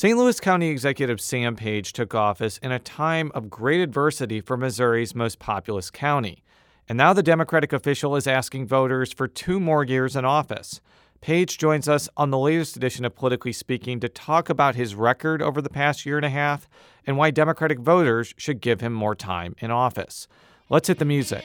St. Louis County Executive Sam Page took office in a time of great adversity for Missouri's most populous county. And now the Democratic official is asking voters for two more years in office. Page joins us on the latest edition of Politically Speaking to talk about his record over the past year and a half and why Democratic voters should give him more time in office. Let's hit the music.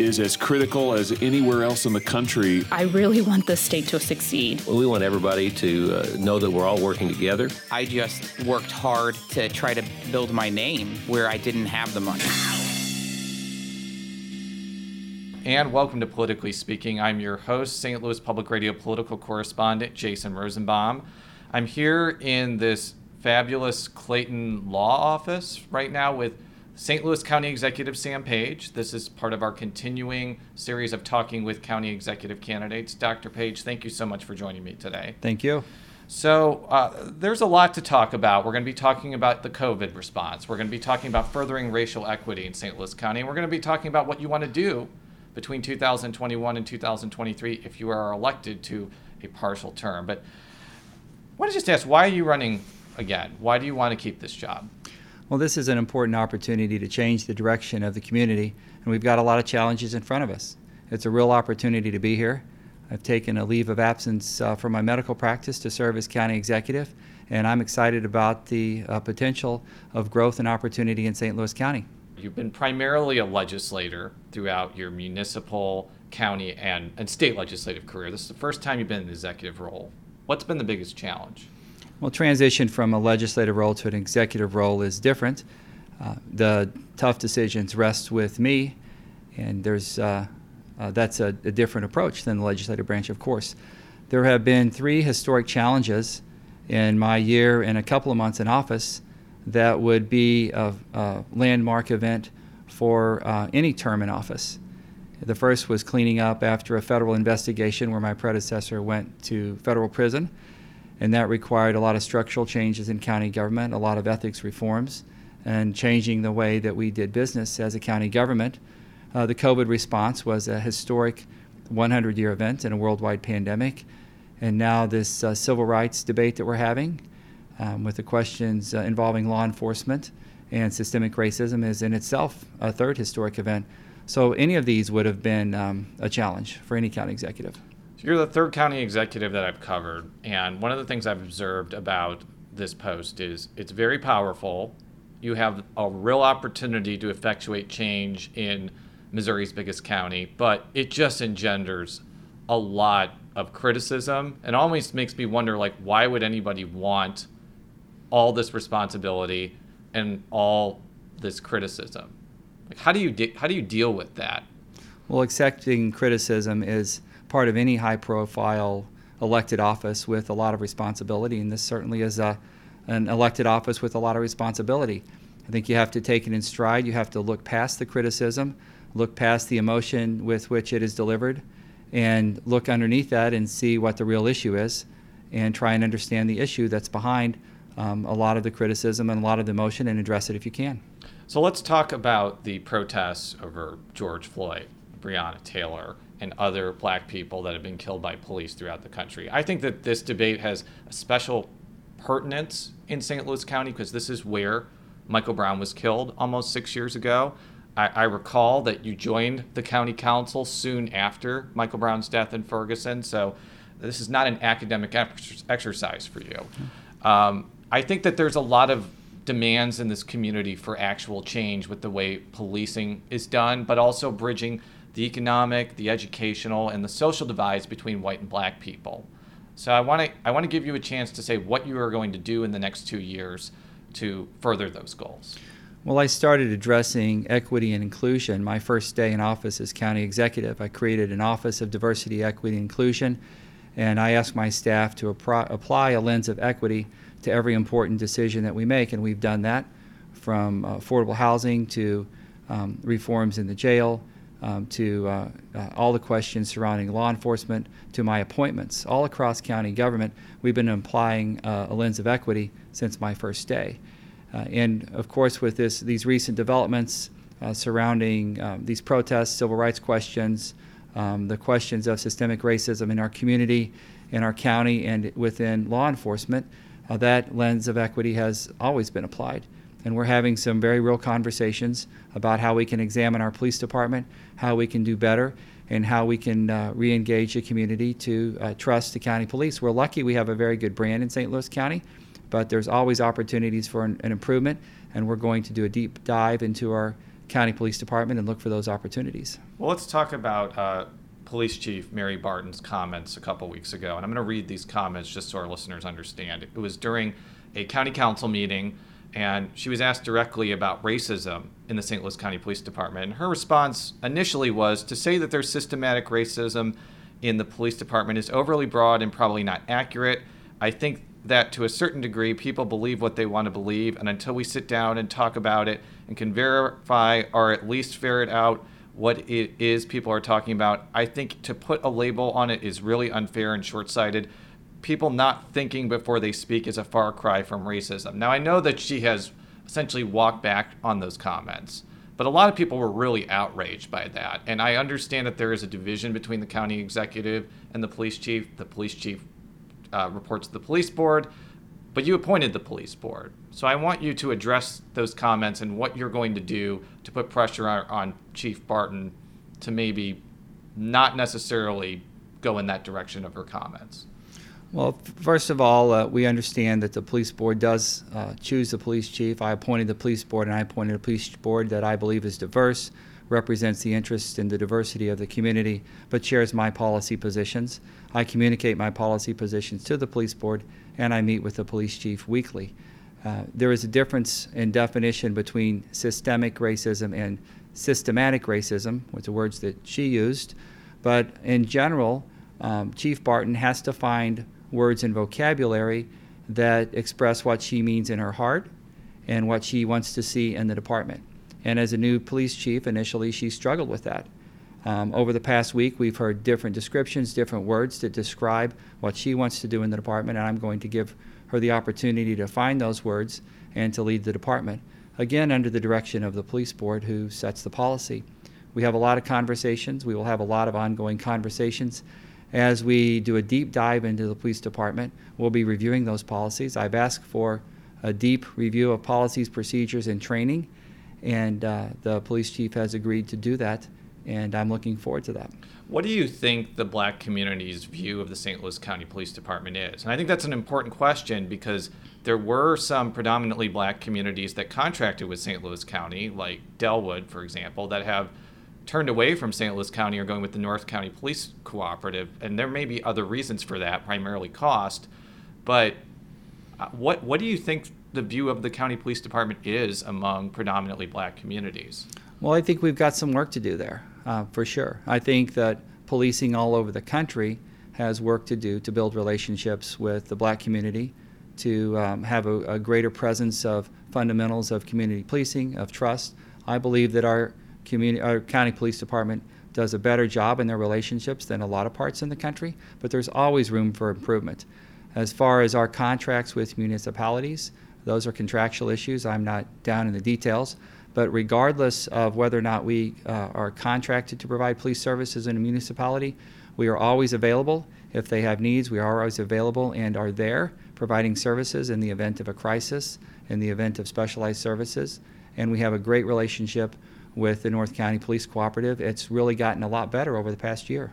is as critical as anywhere else in the country. I really want the state to succeed. Well, we want everybody to uh, know that we're all working together. I just worked hard to try to build my name where I didn't have the money. And welcome to Politically Speaking. I'm your host, St. Louis Public Radio political correspondent Jason Rosenbaum. I'm here in this fabulous Clayton Law Office right now with St. Louis County Executive Sam Page. This is part of our continuing series of talking with county executive candidates. Dr. Page, thank you so much for joining me today. Thank you. So, uh, there's a lot to talk about. We're going to be talking about the COVID response. We're going to be talking about furthering racial equity in St. Louis County. And we're going to be talking about what you want to do between 2021 and 2023 if you are elected to a partial term. But I want to just ask why are you running again? Why do you want to keep this job? Well, this is an important opportunity to change the direction of the community, and we've got a lot of challenges in front of us. It's a real opportunity to be here. I've taken a leave of absence uh, from my medical practice to serve as county executive, and I'm excited about the uh, potential of growth and opportunity in St. Louis County. You've been primarily a legislator throughout your municipal, county, and, and state legislative career. This is the first time you've been in the executive role. What's been the biggest challenge? Well, transition from a legislative role to an executive role is different. Uh, the tough decisions rest with me, and there's uh, uh, that's a, a, different approach than the legislative branch, of course. There have been three historic challenges in my year and a couple of months in office that would be a, a landmark event for uh, any term in office. The first was cleaning up after a federal investigation where my predecessor went to federal prison and that required a lot of structural changes in county government, a lot of ethics reforms, and changing the way that we did business as a county government. Uh, the COVID response was a historic 100 year event in a worldwide pandemic. And now, this uh, civil rights debate that we're having um, with the questions uh, involving law enforcement and systemic racism is in itself a third historic event. So, any of these would have been um, a challenge for any county executive. You're the third county executive that I've covered, and one of the things I've observed about this post is it's very powerful. You have a real opportunity to effectuate change in Missouri's biggest county, but it just engenders a lot of criticism and always makes me wonder like why would anybody want all this responsibility and all this criticism? Like how do you de- how do you deal with that? Well, accepting criticism is part of any high profile elected office with a lot of responsibility, and this certainly is a, an elected office with a lot of responsibility. I think you have to take it in stride. You have to look past the criticism, look past the emotion with which it is delivered, and look underneath that and see what the real issue is, and try and understand the issue that's behind um, a lot of the criticism and a lot of the emotion and address it if you can. So let's talk about the protests over George Floyd, Breonna Taylor and other black people that have been killed by police throughout the country. I think that this debate has a special pertinence in St. Louis County because this is where Michael Brown was killed almost six years ago. I, I, recall that you joined the county council soon after Michael Brown's death in Ferguson, so this is not an academic ex- exercise for you. Um, I think that there's a lot of demands in this community for actual change with the way policing is done, but also bridging the economic, the educational, and the social divides between white and black people. So I want to I want to give you a chance to say what you are going to do in the next two years to further those goals. Well, I started addressing equity and inclusion my first day in office as county executive. I created an Office of Diversity, Equity, and Inclusion, and I asked my staff to apply a lens of equity to every important decision that we make, and we've done that from uh, affordable housing to um, reforms in the jail, um, to uh, uh, all the questions surrounding law enforcement, to my appointments. All across county government, we've been applying uh, a lens of equity since my first day. Uh, and of course, with this, these recent developments uh, surrounding um, these protests, civil rights questions, um, the questions of systemic racism in our community, in our county, and within law enforcement, uh, that lens of equity has always been applied. And we're having some very real conversations about how we can examine our police department, how we can do better, and how we can uh, re engage the community to uh, trust the county police. We're lucky we have a very good brand in St. Louis County, but there's always opportunities for an, an improvement, and we're going to do a deep dive into our county police department and look for those opportunities. Well, let's talk about uh, Police Chief Mary Barton's comments a couple weeks ago, and I'm going to read these comments just so our listeners understand. It was during a county council meeting, and she was asked directly about racism in the St. Louis County Police Department. And her response initially was to say that there's systematic racism in the police department is overly broad and probably not accurate. I think that to a certain degree, people believe what they want to believe, and until we sit down and talk about it and can verify or at least ferret out what it is people are talking about, I think to put a label on it is really unfair and short sighted. People not thinking before they speak is a far cry from racism. Now, I know that she has essentially walked back on those comments, but a lot of people were really outraged by that. And I understand that there is a division between the county executive and the police chief. The police chief uh, reports to the police board, but you appointed the police board. So I want you to address those comments and what you're going to do to put pressure on, on Chief Barton to maybe not necessarily go in that direction of her comments. Well, first of all, uh, we understand that the police board does uh, choose the police chief. I appointed the police board, and I appointed a police board that I believe is diverse, represents the interests and the diversity of the community, but shares my policy positions. I communicate my policy positions to the police board, and I meet with the police chief weekly. Uh, there is a difference in definition between systemic racism and systematic racism, which are words that she used. But in general, um, Chief Barton has to find words and vocabulary that express what she means in her heart and what she wants to see in the department. And as a new police chief, initially she struggled with that. Um, over the past week, we've heard different descriptions, different words that describe what she wants to do in the department, and I'm going to give her the opportunity to find those words and to lead the department. Again, under the direction of the police board who sets the policy. We have a lot of conversations. We will have a lot of ongoing conversations. As we do a deep dive into the police department, we'll be reviewing those policies. I've asked for a deep review of policies, procedures, and training, and uh, the police chief has agreed to do that, and I'm looking forward to that. What do you think the black community's view of the St. Louis County Police Department is? And I think that's an important question because there were some predominantly black communities that contracted with St. Louis County, like Dellwood, for example, that have turned away from St. Louis County or going with the North County Police Cooperative. And there may be other reasons for that, primarily cost. But uh, what what do you think the view of the county police department is among predominantly black communities? Well, I think we've got some work to do there uh, for sure. I think that policing all over the country has work to do to build relationships with the black community, to um, have a, a, greater presence of fundamentals of community policing, of trust. I believe that our, community, our county police department does a better job in their relationships than a lot of parts in the country, but there's always room for improvement. As far as our contracts with municipalities, those are contractual issues. I'm not down in the details, but regardless of whether or not we uh, are contracted to provide police services in a municipality, we are always available. If they have needs, we are always available and are there providing services in the event of a crisis, in the event of specialized services. And we have a great relationship with the North County Police Cooperative. It's really gotten a lot better over the past year.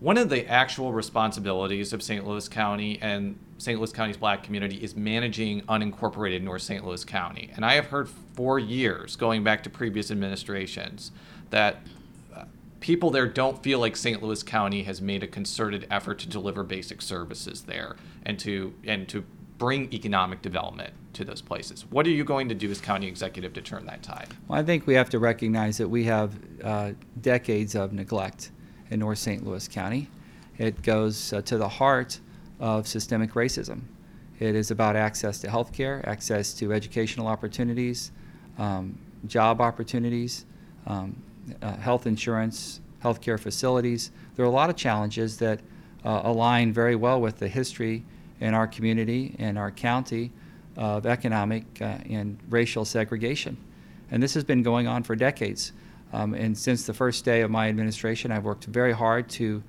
One of the actual responsibilities of St. Louis County and St. Louis County's black community is managing unincorporated North St. Louis County. And I have heard for years, going back to previous administrations, that uh, people there don't feel like St. Louis County has made a concerted effort to deliver basic services there and to and to bring economic development to those places. What are you going to do as county executive to turn that tide? Well, I think we have to recognize that we have uh, decades of neglect in North St. Louis County. It goes uh, to the heart of systemic racism. It is about access to health care, access to educational opportunities, um, job opportunities, um, uh, health insurance, healthcare facilities. There are a lot of challenges that uh, align very well with the history in our community and our county of economic uh, and racial segregation. And this has been going on for decades. Um, and since the first day of my administration, I've worked very hard to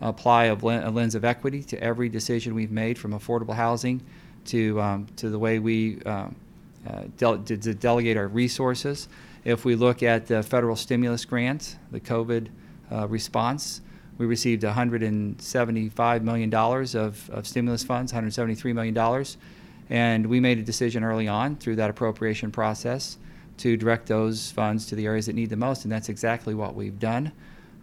apply a, a, lens of equity to every decision we've made, from affordable housing to um, to the way we um, uh, de- delegate our resources. If we look at the federal stimulus grant, the COVID uh, response, we received $175 million of, of stimulus funds, $173 million. And we made a decision early on through that appropriation process to direct those funds to the areas that need the most. And that's exactly what we've done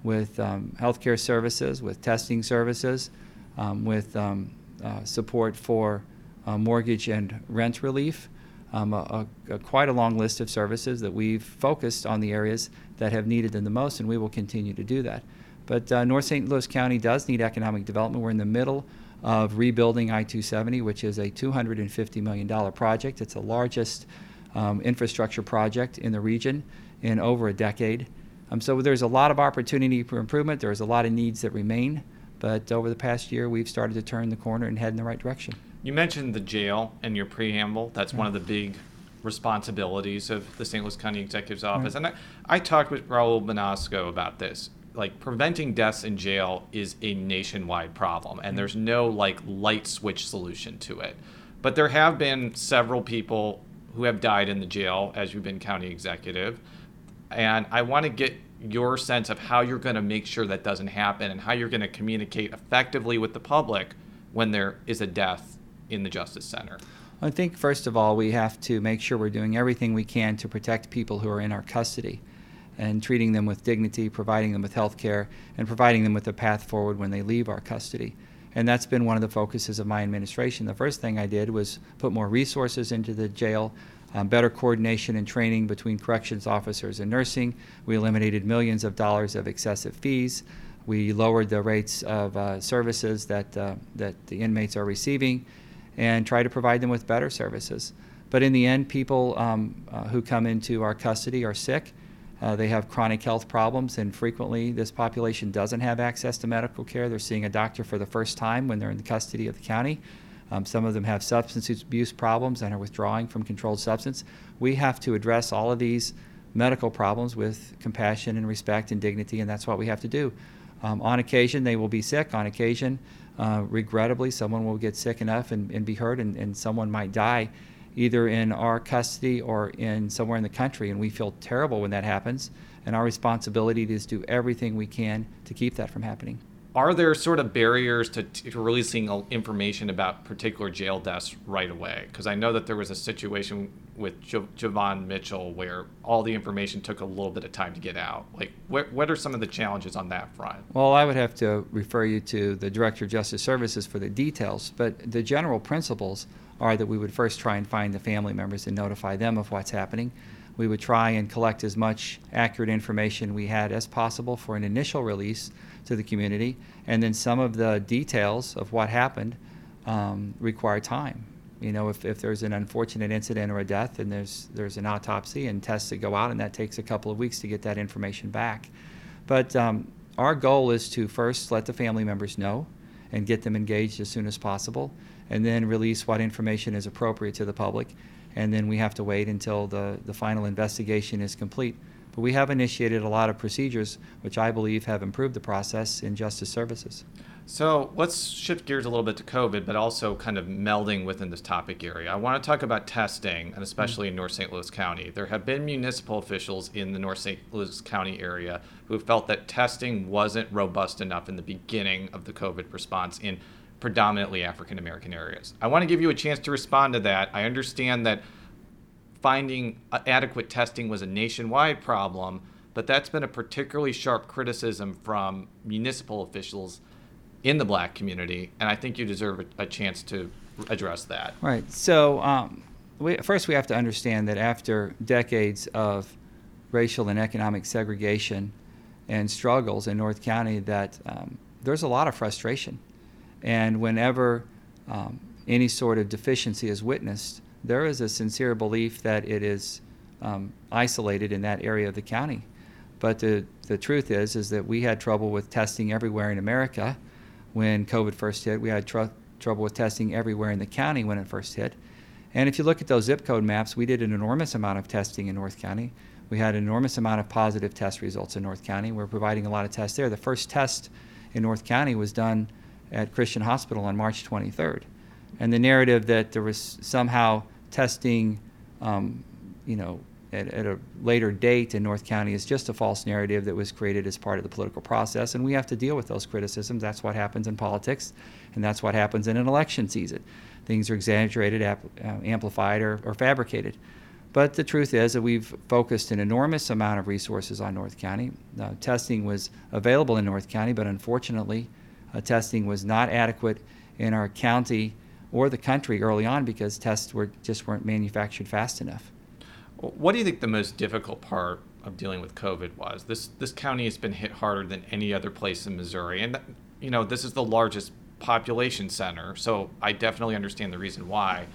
with um, healthcare services, with testing services, um, with um, uh, support for uh, mortgage and rent relief. Um, a, a, quite a long list of services that we've focused on the areas that have needed them the most, and we will continue to do that. But uh, North St. Louis County does need economic development. We're in the middle of rebuilding I 270, which is a $250 million project. It's the largest um, infrastructure project in the region in over a decade. Um, so there's a lot of opportunity for improvement. There's a lot of needs that remain. But over the past year, we've started to turn the corner and head in the right direction. You mentioned the jail in your preamble. That's one of the big responsibilities of the St. Louis County Executive's Office. Right. And I, I talked with Raul Banasco about this like preventing deaths in jail is a nationwide problem and there's no like light switch solution to it. But there have been several people who have died in the jail as you've been county executive and i want to get your sense of how you're going to make sure that doesn't happen and how you're going to communicate effectively with the public when there is a death in the justice center. I think first of all we have to make sure we're doing everything we can to protect people who are in our custody and treating them with dignity, providing them with health care, and providing them with a path forward when they leave our custody. And that's been one of the focuses of my administration. The first thing I did was put more resources into the jail, um, better coordination and training between corrections officers and nursing. We eliminated millions of dollars of excessive fees. We lowered the rates of uh, services that, uh, that the inmates are receiving and try to provide them with better services. But in the end, people um, uh, who come into our custody are sick uh, they have chronic health problems, and frequently this population doesn't have access to medical care. They're seeing a doctor for the first time when they're in the custody of the county. Um, some of them have substance abuse problems and are withdrawing from controlled substance. We have to address all of these medical problems with compassion and respect and dignity, and that's what we have to do. Um, on occasion, they will be sick. On occasion, uh, regrettably, someone will get sick enough and, and be hurt, and, and someone might die either in our custody or in somewhere in the country. And we feel terrible when that happens. And our responsibility is to do everything we can to keep that from happening. Are there sort of barriers to, to releasing uh, information about particular jail deaths right away? Because I know that there was a situation with jo- Javon Mitchell where all the information took a little bit of time to get out. Like, what, what are some of the challenges on that front? Well, I would have to refer you to the Director of Justice Services for the details, but the general principles are that we would first try and find the family members and notify them of what's happening. We would try and collect as much accurate information we had as possible for an initial release to the community, and then some of the details of what happened um, require time. You know, if, if there's an unfortunate incident or a death, and there's there's an autopsy and tests that go out, and that takes a couple of weeks to get that information back. But um, our goal is to first let the family members know and get them engaged as soon as possible and then release what information is appropriate to the public. And then we have to wait until the, the final investigation is complete. But we have initiated a lot of procedures which I believe have improved the process in justice services. So let's shift gears a little bit to COVID, but also kind of melding within this topic area. I want to talk about testing, and especially mm-hmm. in North St. Louis County. There have been municipal officials in the North St. Louis County area who felt that testing wasn't robust enough in the beginning of the COVID response in predominantly African American areas. I want to give you a chance to respond to that. I understand that finding adequate testing was a nationwide problem, but that's been a particularly sharp criticism from municipal officials in the black community, and I think you deserve a, a chance to address that. Right. So, um, we, first, we have to understand that after decades of racial and economic segregation and struggles in North County, that um, there's a lot of frustration and whenever um, any sort of deficiency is witnessed, there is a sincere belief that it is um, isolated in that area of the county. But the, the truth is, is that we had trouble with testing everywhere in America when COVID first hit. We had tr- trouble with testing everywhere in the county when it first hit. And if you look at those zip code maps, we did an enormous amount of testing in North County. We had an enormous amount of positive test results in North County. We're providing a lot of tests there. The first test in North County was done at Christian Hospital on March 23rd. And the narrative that there was somehow testing, um, you know, at, at, a later date in North County is just a false narrative that was created as part of the political process. And we have to deal with those criticisms. That's what happens in politics, and that's what happens in an election season. Things are exaggerated, ap- uh, amplified, or, or fabricated. But the truth is that we've focused an enormous amount of resources on North County. Uh, testing was available in North County, but unfortunately, Uh, testing was not adequate in our county or the country early on because tests were just weren't manufactured fast enough. What do you think the most difficult part of dealing with COVID was? This this county has been hit harder than any other place in Missouri, and you know this is the largest population center, so I definitely understand the reason why.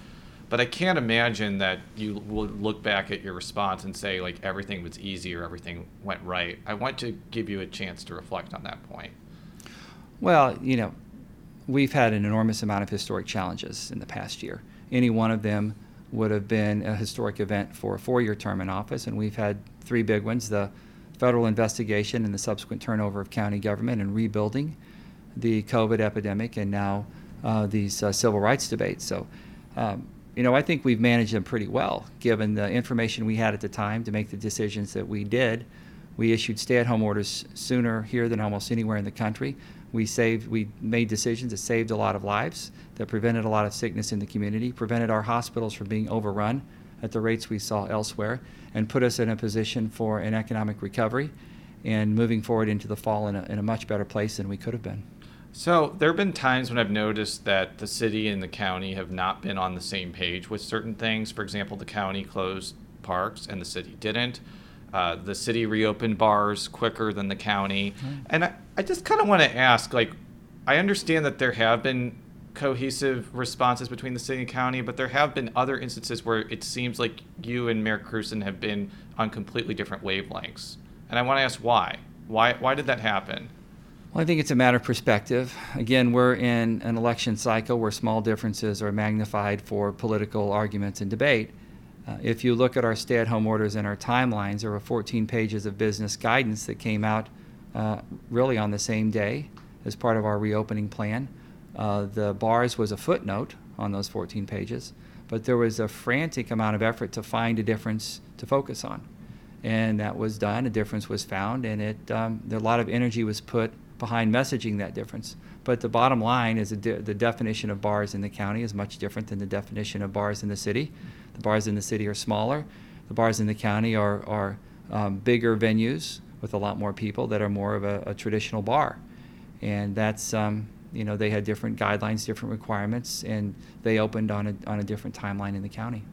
But I can't imagine that you will look back at your response and say like everything was easy or everything went right. I want to give you a chance to reflect on that point. Well, you know, we've had an enormous amount of historic challenges in the past year. Any one of them would have been a historic event for a four year term in office, and we've had three big ones the federal investigation and the subsequent turnover of county government and rebuilding, the COVID epidemic, and now uh, these uh, civil rights debates. So, um, you know, I think we've managed them pretty well given the information we had at the time to make the decisions that we did. We issued stay at home orders sooner here than almost anywhere in the country. We saved, we made decisions that saved a lot of lives, that prevented a lot of sickness in the community, prevented our hospitals from being overrun at the rates we saw elsewhere, and put us in a position for an economic recovery and moving forward into the fall in a, in a much better place than we could have been. So there have been times when I've noticed that the city and the county have not been on the same page with certain things. For example, the county closed parks and the city didn't. Uh, the city reopened bars quicker than the county. Mm-hmm. And I, I just kind of want to ask like, I understand that there have been cohesive responses between the city and county, but there have been other instances where it seems like you and Mayor Krewson have been on completely different wavelengths. And I want to ask why. Why, why did that happen? Well, I think it's a matter of perspective. Again, we're in an election cycle where small differences are magnified for political arguments and debate. Uh, if you look at our stay at home orders and our timelines, there were 14 pages of business guidance that came out uh, really on the same day as part of our reopening plan. Uh, the bars was a footnote on those 14 pages, but there was a frantic amount of effort to find a difference to focus on. And that was done, a difference was found, and it, um, a lot of energy was put behind messaging that difference. But the bottom line is de- the definition of bars in the county is much different than the definition of bars in the city. The bars in the city are smaller. The bars in the county are, are um, bigger venues with a lot more people that are more of a, a traditional bar. And that's, um, you know, they had different guidelines, different requirements, and they opened on a, on a different timeline in the county.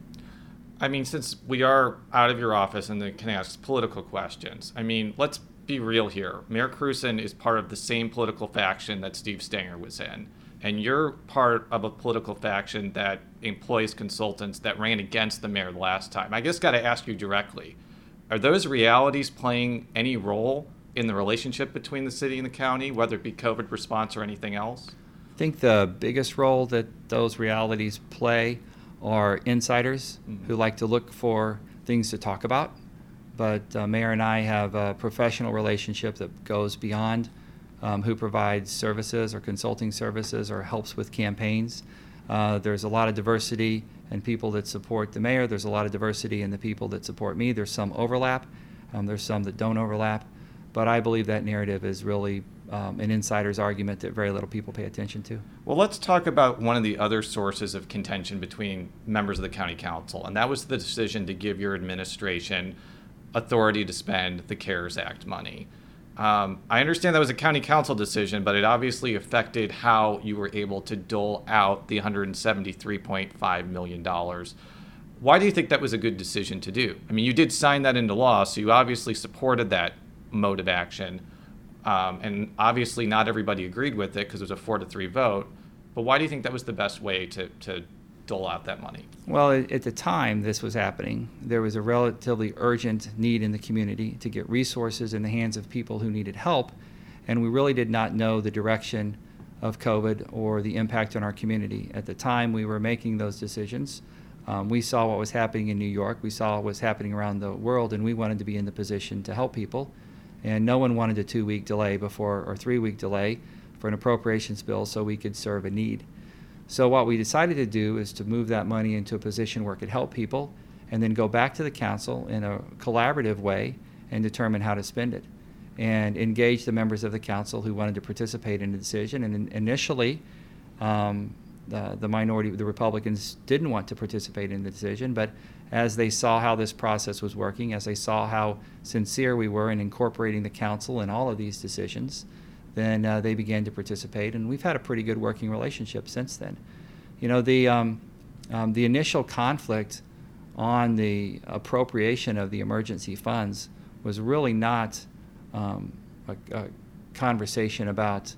I mean, since we are out of your office and can ask political questions, I mean, let's be real here. Mayor Krewson is part of the same political faction that Steve Stenger was in and you're part of a political faction that employs consultants that ran against the mayor last time. I just got to ask you directly are those realities playing any role in the relationship between the city and the county, whether it be COVID response or anything else? I think the biggest role that those realities play are insiders mm-hmm. who like to look for things to talk about. But uh, Mayor and I have a professional relationship that goes beyond um, who provides services or consulting services or helps with campaigns. Uh, there's a lot of diversity in people that support the mayor. There's a lot of diversity in the people that support me. There's some overlap. Um, there's some that don't overlap. But I believe that narrative is really um, an insider's argument that very little people pay attention to. Well, let's talk about one of the other sources of contention between members of the county council, and that was the decision to give your administration authority to spend the CARES Act money. Um, I understand that was a county council decision, but it obviously affected how you were able to dole out the $173.5 million. Why do you think that was a good decision to do? I mean, you did sign that into law, so you obviously supported that mode of action. Um, and obviously, not everybody agreed with it because it was a four to three vote. But why do you think that was the best way to, to dole out that money? Well, at the time this was happening, there was a relatively urgent need in the community to get resources in the hands of people who needed help, and we really did not know the direction of COVID or the impact on our community. At the time we were making those decisions, um, we saw what was happening in New York, we saw what was happening around the world, and we wanted to be in the position to help people. And no one wanted a two week delay before, or three week delay for an appropriations bill so we could serve a need. So, what we decided to do is to move that money into a position where it could help people and then go back to the council in a collaborative way and determine how to spend it and engage the members of the council who wanted to participate in the decision. And in, initially, um, the, the minority, the Republicans, didn't want to participate in the decision, but as they saw how this process was working, as they saw how sincere we were in incorporating the council in all of these decisions, then uh, they began to participate, and we've had a pretty good working relationship since then. You know, the um, um, the initial conflict on the appropriation of the emergency funds was really not um, a, a, conversation about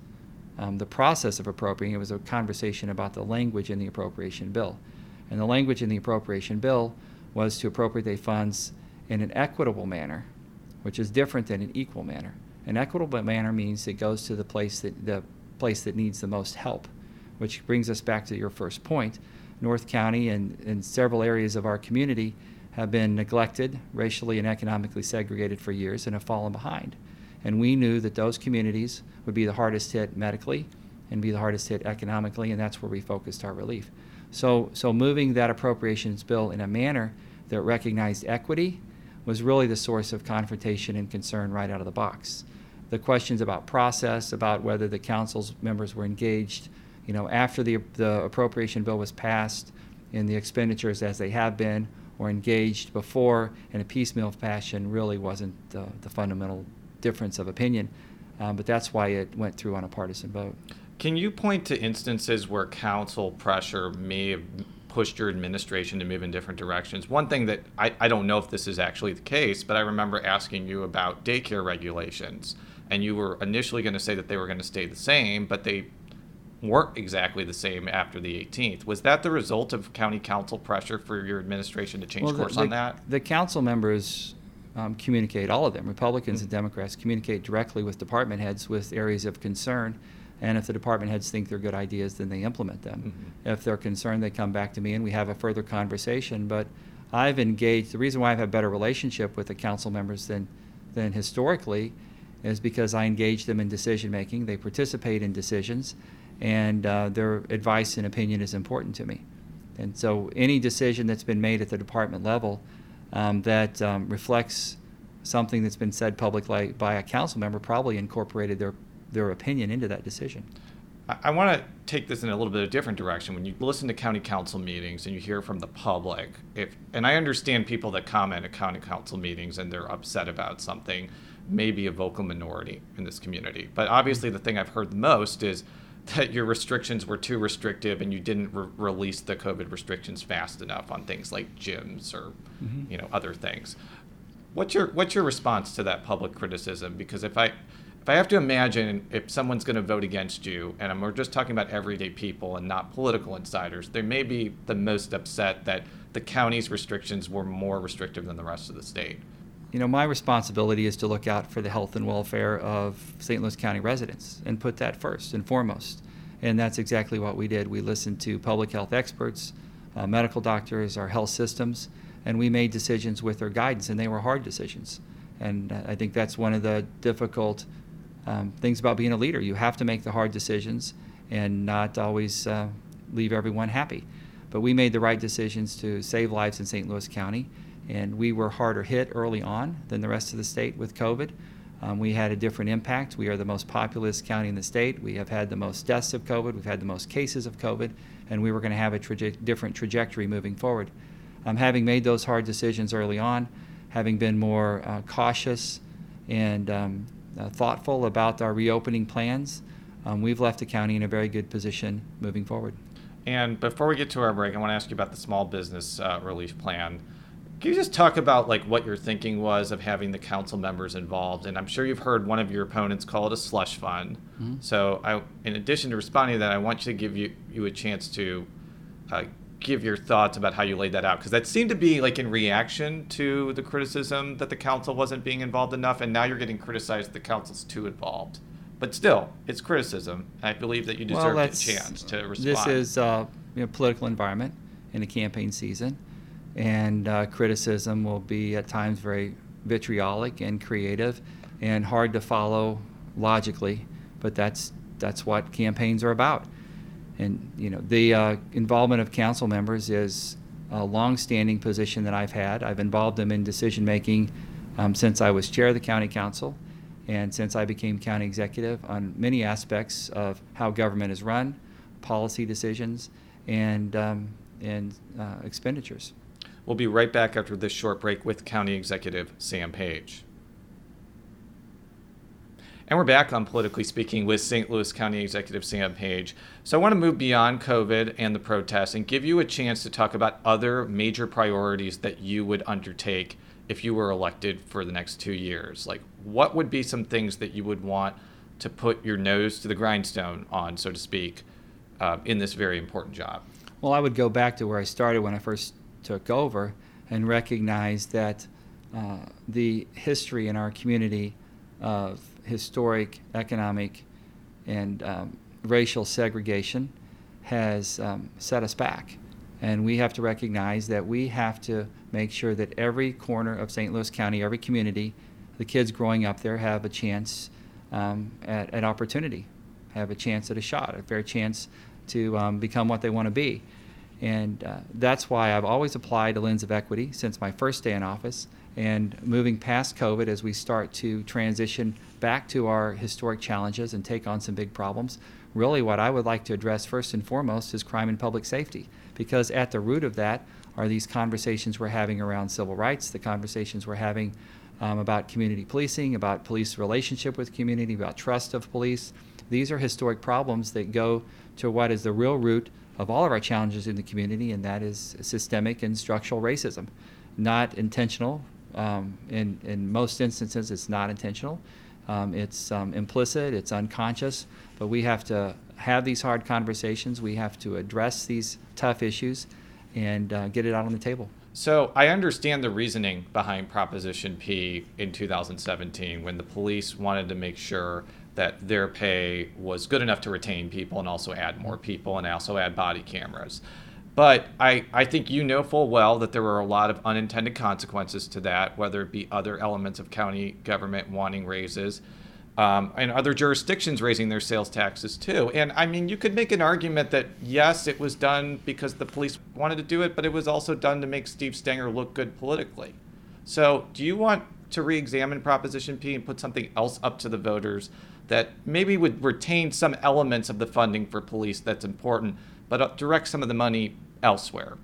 um, the process of appropriating. It was a conversation about the language in the appropriation bill. And the language in the appropriation bill was to appropriate funds in an equitable manner, which is different than an equal manner. An equitable manner means it goes to the place that the place that needs the most help, which brings us back to your first point. North County and, and several areas of our community have been neglected, racially and economically segregated for years, and have fallen behind. And we knew that those communities would be the hardest hit medically and be the hardest hit economically, and that's where we focused our relief. So, so moving that appropriations bill in a manner that recognized equity was really the source of confrontation and concern right out of the box. The questions about process, about whether the council's members were engaged, you know, after the, the appropriation bill was passed in the expenditures as they have been, or engaged before in a piecemeal fashion really wasn't the, the fundamental difference of opinion. Um, but that's why it went through on a partisan vote. Can you point to instances where council pressure may have pushed your administration to move in different directions? One thing that I, I don't know if this is actually the case, but I remember asking you about daycare regulations, and you were initially going to say that they were going to stay the same, but they weren't exactly the same after the 18th. Was that the result of county council pressure for your administration to change well, course the, on that? The council members um, communicate, all of them, Republicans mm-hmm. and Democrats, communicate directly with department heads with areas of concern. And if the department heads think they're good ideas, then they implement them. Mm-hmm. If they're concerned, they come back to me and we have a further conversation. But I've engaged, the reason why I've had a better relationship with the council members than, than historically is because I engage them in decision making. They participate in decisions and uh, their advice and opinion is important to me. And so, any decision that's been made at the department level um, that um, reflects something that's been said publicly by a council member probably incorporated their their opinion into that decision. I, want to take this in a little bit of a different direction. When you listen to county council meetings and you hear from the public, if and I understand people that comment at county council meetings and they're upset about something, maybe a vocal minority in this community. But obviously, the thing I've heard the most is that your restrictions were too restrictive and you didn't re- release the COVID restrictions fast enough on things like gyms or mm-hmm. you know other things. What's your what's your response to that public criticism? Because if I if I have to imagine if someone's going to vote against you, and we're just talking about everyday people and not political insiders, they may be the most upset that the county's restrictions were more restrictive than the rest of the state. You know, my responsibility is to look out for the health and welfare of St. Louis County residents and put that first and foremost. And that's exactly what we did. We listened to public health experts, uh, medical doctors, our health systems, and we made decisions with their guidance, and they were hard decisions. And uh, I think that's one of the difficult um, things about being a leader. You have to make the hard decisions and not always uh, leave everyone happy. But we made the right decisions to save lives in St. Louis County and we were harder hit early on than the rest of the state with COVID. Um, we had a different impact. We are the most populous county in the state. We have had the most deaths of COVID. We've had the most cases of COVID, and we were going to have a traje- different trajectory moving forward. Um, having made those hard decisions early on, having been more uh, cautious and um, uh, thoughtful about our reopening plans, um, we've left the county in a very good position moving forward. And before we get to our break, I want to ask you about the small business uh, relief plan. Can you just talk about like what your thinking was of having the council members involved? And I'm sure you've heard one of your opponents call it a slush fund. Mm-hmm. So, I, in addition to responding to that, I want you to give you, you a chance to uh, give your thoughts about how you laid that out because that seemed to be like in reaction to the criticism that the council wasn't being involved enough, and now you're getting criticized the council's too involved. But still, it's criticism. I believe that you deserve well, a chance to respond. This is uh, you know, political environment in a campaign season, and uh, criticism will be at times very vitriolic and creative, and hard to follow logically. But that's that's what campaigns are about. And you know, the uh, involvement of council members is a long-standing position that I've had. I've involved them in decision making um, since I was chair of the county council, and since I became county executive on many aspects of how government is run, policy decisions, and um, and uh, expenditures. We'll be right back after this short break with County Executive Sam Page. And we're back on Politically Speaking with St. Louis County Executive Sam Page. So I want to move beyond COVID and the protests and give you a chance to talk about other major priorities that you would undertake if you were elected for the next two years. Like, what would be some things that you would want to put your nose to the grindstone on, so to speak, uh, in this very important job? Well, I would go back to where I started when I first took over and recognized that uh, the history in our community of historic, economic, and um, racial segregation has um, set us back. And we have to recognize that we have to make sure that every corner of St. Louis County, every community, the kids growing up there have a chance um, at an opportunity, have a chance at a shot, a fair chance to um, become what they want to be. And uh, that's why I've always applied a lens of equity since my first day in office. And moving past COVID as we start to transition back to our historic challenges and take on some big problems, really what I would like to address first and foremost is crime and public safety. Because at the root of that are these conversations we're having around civil rights, the conversations we're having um, about community policing, about police relationship with community, about trust of police. These are historic problems that go to what is the real root of all of our challenges in the community, and that is systemic and structural racism. Not intentional. Um, in, in most instances, it's not intentional. Um, it's um, implicit, it's unconscious, but we have to have these hard conversations. We have to address these tough issues and uh, get it out on the table. So I understand the reasoning behind Proposition P in 2017 when the police wanted to make sure that their pay was good enough to retain people and also add more people and also add body cameras. But I, I think you know full well that there were a lot of unintended consequences to that, whether it be other elements of county government wanting raises um, and other jurisdictions raising their sales taxes too. And I mean, you could make an argument that yes, it was done because the police wanted to do it, but it was also done to make Steve Stenger look good politically. So do you want to re examine Proposition P and put something else up to the voters that maybe would retain some elements of the funding for police that's important, but direct some of the money elsewhere?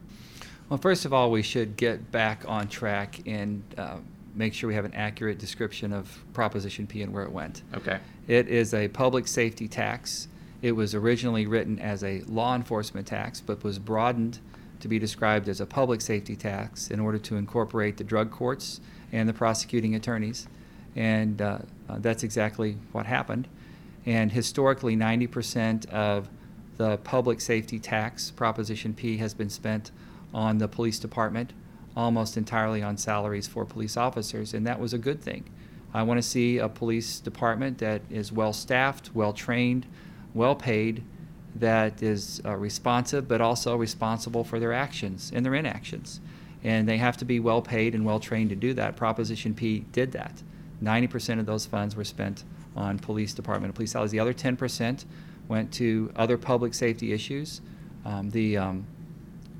Well, first of all, we should get back on track and uh, make sure we have an accurate description of Proposition P and where it went. Okay. It is a public safety tax. It was originally written as a law enforcement tax, but was broadened to be described as a public safety tax in order to incorporate the drug courts and the prosecuting attorneys. And uh, uh, that's exactly what happened. And historically, 90% of the public safety tax, Proposition P, has been spent on the police department, almost entirely on salaries for police officers, and that was a good thing. I want to see a police department that is well staffed, well trained, well paid, that is uh, responsive, but also responsible for their actions and their inactions. And they have to be well paid and well trained to do that. Proposition P did that. 90% of those funds were spent on police department and police salaries. The other 10% went to other public safety issues. Um, the um,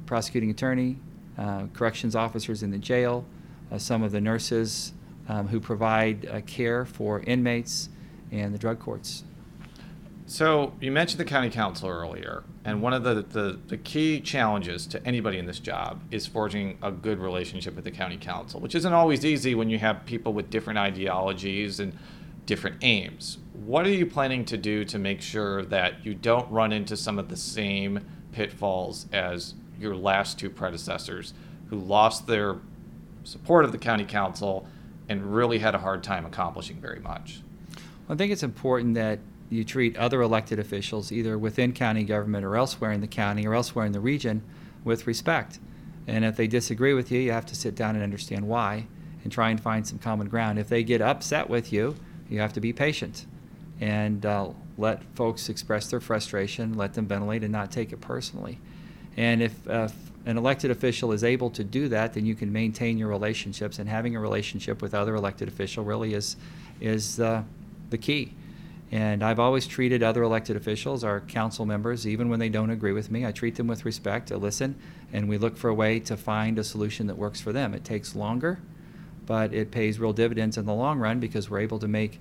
prosecuting attorney, uh, corrections officers in the jail, uh, some of the nurses um, who provide uh, care for inmates, and the drug courts. So you mentioned the county council earlier, and one of the, the, the, key challenges to anybody in this job is forging a good relationship with the county council, which isn't always easy when you have people with different ideologies and different aims. What are you planning to do to make sure that you don't run into some of the same pitfalls as your last two predecessors who lost their support of the county council and really had a hard time accomplishing very much? I think it's important that you treat other elected officials, either within county government or elsewhere in the county or elsewhere in the region, with respect. And if they disagree with you, you have to sit down and understand why and try and find some common ground. If they get upset with you, you have to be patient and uh, let folks express their frustration, let them ventilate, and not take it personally. And if uh, an elected official is able to do that, then you can maintain your relationships. And having a relationship with other elected official really is is uh, the key. And I've always treated other elected officials, our council members, even when they don't agree with me, I treat them with respect, I listen, and we look for a way to find a solution that works for them. It takes longer, but it pays real dividends in the long run because we're able to make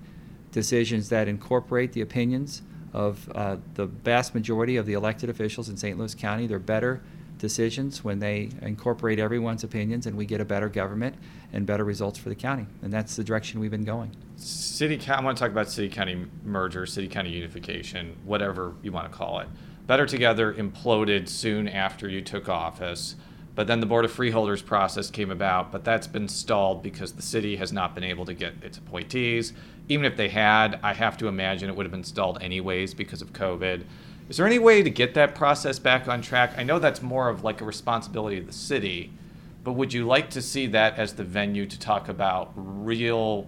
decisions that incorporate the opinions of uh, the vast majority of the elected officials in St. Louis County. They're better decisions when they incorporate everyone's opinions and we get a better government and better results for the county. And that's the direction we've been going. City I want to talk about city county merger, city county unification, whatever you want to call it. Better Together imploded soon after you took office. But then the Board of Freeholders process came about, but that's been stalled because the city has not been able to get its appointees. Even if they had, I have to imagine it would have been stalled anyways because of COVID. Is there any way to get that process back on track? I know that's more of like a responsibility of the city, but would you like to see that as the venue to talk about real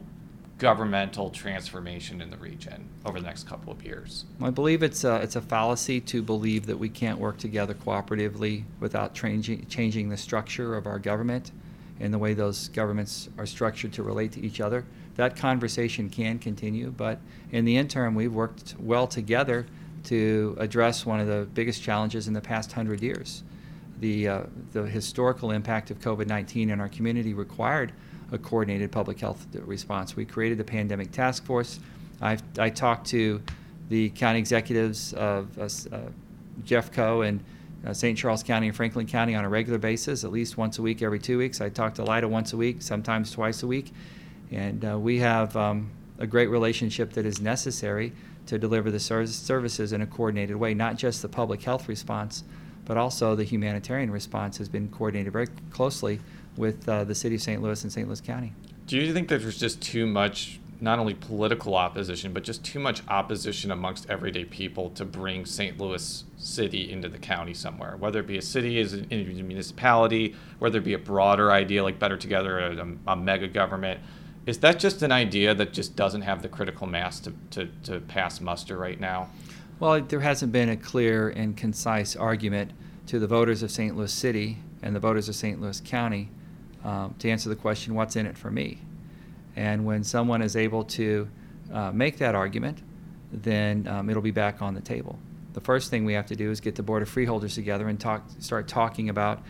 governmental transformation in the region over the next couple of years? I believe it's a, it's a fallacy to believe that we can't work together cooperatively without changing, changing the structure of our government and the way those governments are structured to relate to each other. That conversation can continue, but in the interim, we've worked well together to address one of the biggest challenges in the past hundred years. The, uh, the historical impact of COVID 19 in our community required a coordinated public health response. We created the pandemic task force. I've, I talked to the county executives of uh, uh, Jeffco and uh, St. Charles County and Franklin County on a regular basis, at least once a week, every two weeks. I talk to Lyda once a week, sometimes twice a week. And uh, we have um, a great relationship that is necessary to deliver the services in a coordinated way, not just the public health response, but also the humanitarian response has been coordinated very closely with uh, the city of St. Louis and St. Louis County. Do you think that there's just too much, not only political opposition, but just too much opposition amongst everyday people to bring St. Louis City into the county somewhere? Whether it be a city as a, municipality, whether it be a broader idea like Better Together, a, a mega government. Is that just an idea that just doesn't have the critical mass to, to, to pass muster right now? Well, there hasn't been a clear and concise argument to the voters of St. Louis City and the voters of St. Louis County um, to answer the question, what's in it for me? And when someone is able to uh, make that argument, then um, it'll be back on the table. The first thing we have to do is get the Board of Freeholders together and talk, start talking about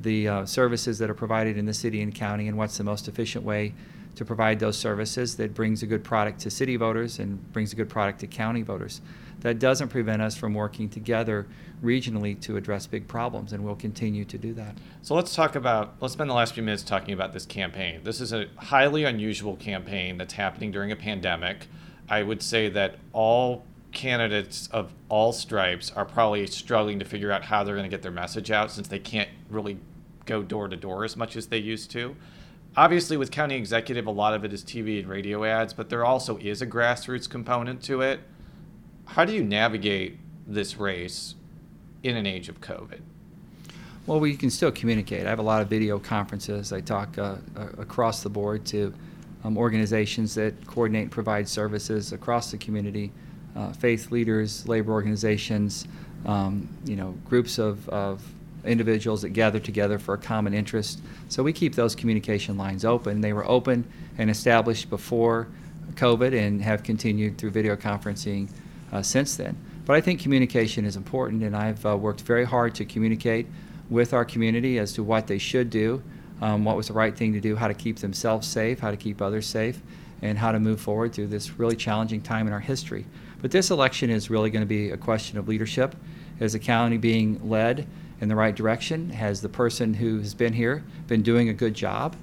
the uh, services that are provided in the city and county and what's the most efficient way to provide those services that brings a good product to city voters and brings a good product to county voters. That doesn't prevent us from working together regionally to address big problems, and we'll continue to do that. So let's talk about, let's spend the last few minutes talking about this campaign. This is a highly unusual campaign that's happening during a pandemic. I would say that all candidates of all stripes are probably struggling to figure out how they're going to get their message out since they can't really go door to door as much as they used to. Obviously, with county executive, a lot of it is TV and radio ads, but there also is a grassroots component to it. How do you navigate this race in an age of COVID? Well, we can still communicate. I have a lot of video conferences. I talk uh, uh, across the board to um, organizations that coordinate and provide services across the community, uh, faith leaders, labor organizations, um, you know, groups of, of individuals that gather together for a common interest. So we keep those communication lines open. They were open and established before COVID and have continued through video conferencing since then. But I think communication is important, and I've uh, worked very hard to communicate with our community as to what they should do, um, what was the right thing to do, how to keep themselves safe, how to keep others safe, and how to move forward through this really challenging time in our history. But this election is really going to be a question of leadership. Is the county being led in the right direction? Has the person who has been here been doing a good job?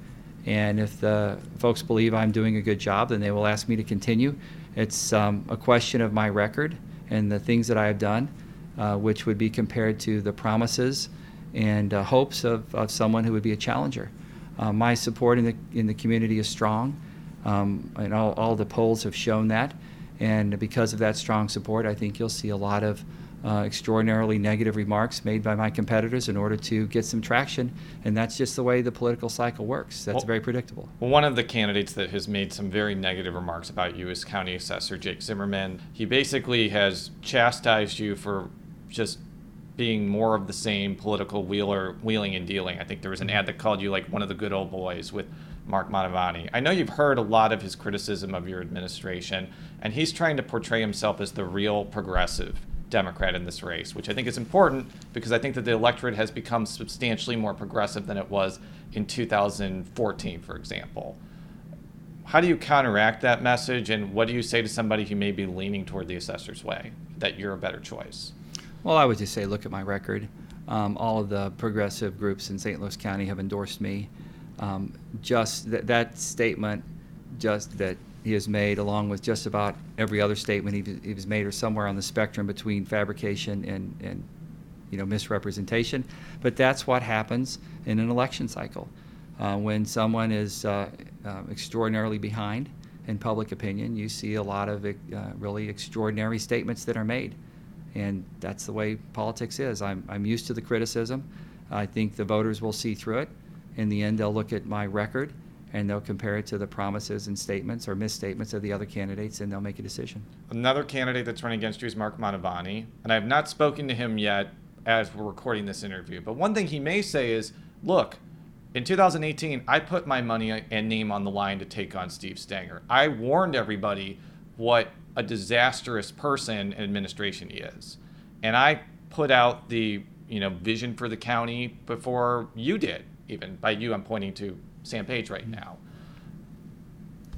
And if the folks believe I'm doing a good job, then they will ask me to continue. It's um, a question of my record and the things that I have done, uh, which would be compared to the promises and uh, hopes of, of someone who would be a challenger. Uh, my support in the, in the community is strong, um, and all, all the polls have shown that. And because of that strong support, I think you'll see a lot of uh, extraordinarily negative remarks made by my competitors in order to get some traction. And that's just the way the political cycle works. That's Well- very predictable. Well, one of the candidates that has made some very negative remarks about you is County Assessor Jake Zimmerman. He basically has chastised you for just being more of the same political wheeler, wheeling and dealing. I think there was an ad that called you like one of the good old boys with Mark Mantovani. I know you've heard a lot of his criticism of your administration, and he's trying to portray himself as the real progressive Democrat in this race, which I think is important because I think that the electorate has become substantially more progressive than it was in 2014, for example. How do you counteract that message, and what do you say to somebody who may be leaning toward the assessor's way that you're a better choice? Well, I would just say, look at my record. Um, all of the progressive groups in St. Louis County have endorsed me. Um, just th- that statement, just that he has made, along with just about every other statement he, has made, are somewhere on the spectrum between fabrication and, and you know misrepresentation. But that's what happens in an election cycle. Uh, when someone is uh, uh, extraordinarily behind in public opinion, you see a lot of uh, really extraordinary statements that are made and that's the way politics is. I'm, I'm used to the criticism. I think the voters will see through it. In the end, they'll look at my record and they'll compare it to the promises and statements or misstatements of the other candidates and they'll make a decision. Another candidate that's running against you is Mark Mantovani, and I have not spoken to him yet as we're recording this interview. But one thing he may say is, look, in 2018, I put my money and name on the line to take on Steve Stenger. I warned everybody what a disastrous person and administration he is. And I put out the you know vision for the county before you did. Even by you, I'm pointing to Sam Page right now.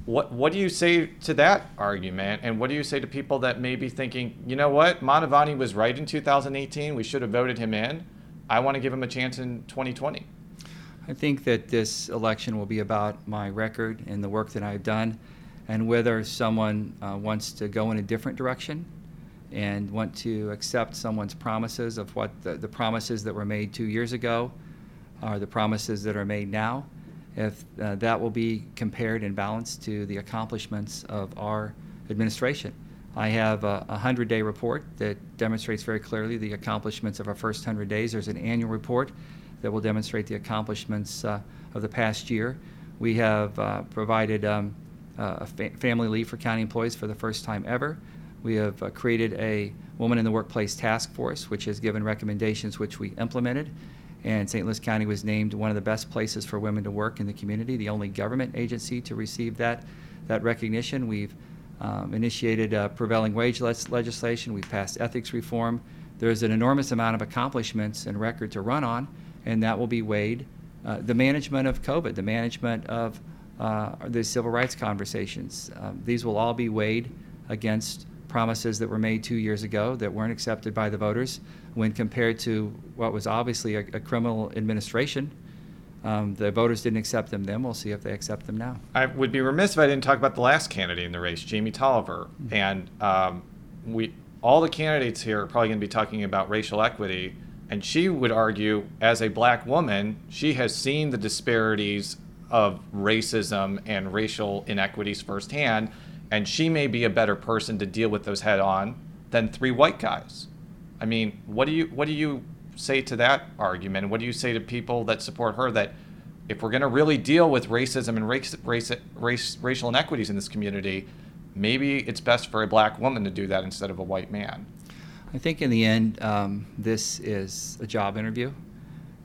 What what do you say to that argument? And what do you say to people that may be thinking, you know what, Mantovani was right in 2018. We should have voted him in. I want to give him a chance in 2020. I think that this election will be about my record and the work that I've done and whether someone uh, wants to go in a different direction and want to accept someone's promises of what the, the promises that were made two years ago are the promises that are made now, if uh, that will be compared and balanced to the accomplishments of our administration. I have a 100 day report that demonstrates very clearly the accomplishments of our first 100 days. There's an annual report that will demonstrate the accomplishments uh, of the past year. We have uh, provided um, uh, fa- family leave for county employees for the first time ever. We have uh, created a Woman in the Workplace Task Force, which has given recommendations which we implemented. And St. Louis County was named one of the best places for women to work in the community, the only government agency to receive that, that recognition. We've um, initiated uh, prevailing wage legislation, we've passed ethics reform. There's an enormous amount of accomplishments and record to run on, and that will be weighed. Uh, the management of COVID, the management of uh, the civil rights conversations. Um, these will all be weighed against promises that were made two years ago that weren't accepted by the voters when compared to what was obviously a, a criminal administration. Um, the voters didn't accept them then. We'll see if they accept them now. I would be remiss if I didn't talk about the last candidate in the race, Jamie Tolliver. Mm-hmm. And um, we, all the candidates here are probably going to be talking about racial equity. And she would argue, as a black woman, she has seen the disparities of racism and racial inequities firsthand, and she may be a better person to deal with those head on than three white guys. I mean, what do you what do you say to that argument? What do you say to people that support her that if we're going to really deal with racism and race, race, race, racial inequities in this community, maybe it's best for a black woman to do that instead of a white man? I think in the end, um, this is a job interview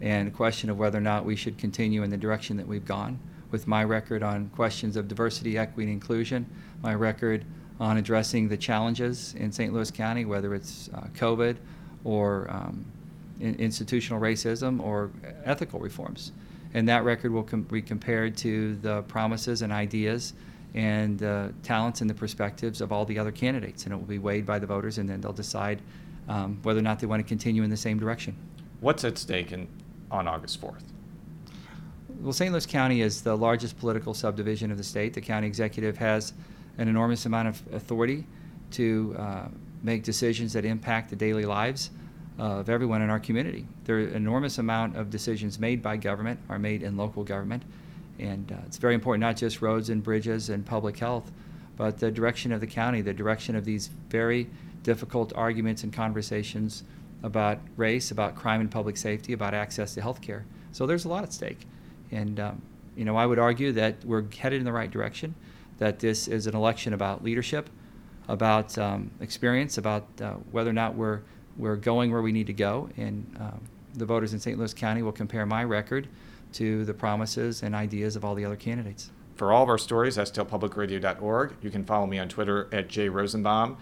and a question of whether or not we should continue in the direction that we've gone with my record on questions of diversity, equity, and inclusion, my record on addressing the challenges in St. Louis County, whether it's uh, COVID or um, in institutional racism or ethical reforms. And that record will com- be compared to the promises and ideas and uh, talents and the perspectives of all the other candidates. And it will be weighed by the voters, and then they'll decide um, whether or not they want to continue in the same direction. What's at stake in, on August 4th? Well, St. Louis County is the largest political subdivision of the state. The county executive has an enormous amount of authority to uh, make decisions that impact the daily lives of everyone in our community. There are enormous amount of decisions made by government are made in local government, and uh, it's very important not just roads and bridges and public health, but the direction of the county, the direction of these very difficult arguments and conversations about race, about crime and public safety, about access to health care. So there's a lot at stake. And, um, you know, I would argue that we're headed in the right direction, that this is an election about leadership, about um, experience, about uh, whether or not we're, we're going where we need to go. And um, the voters in St. Louis County will compare my record to the promises and ideas of all the other candidates. For all of our stories, stlpublicradio.org. You can follow me on Twitter at jrosenbaum.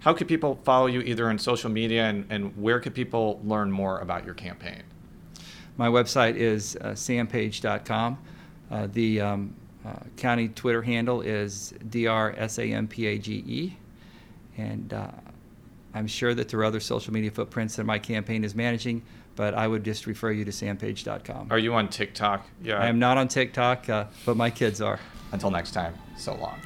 How could people follow you either on social media and, and where could people learn more about your campaign? My website is uh, sampage.com. Uh, the um, uh, county Twitter handle is drsampage. And uh, I'm sure that there are other social media footprints that my campaign is managing, but I would just refer you to sampage.com. Are you on TikTok? Yeah. I am not on TikTok, uh, but my kids are. Until next time, so long.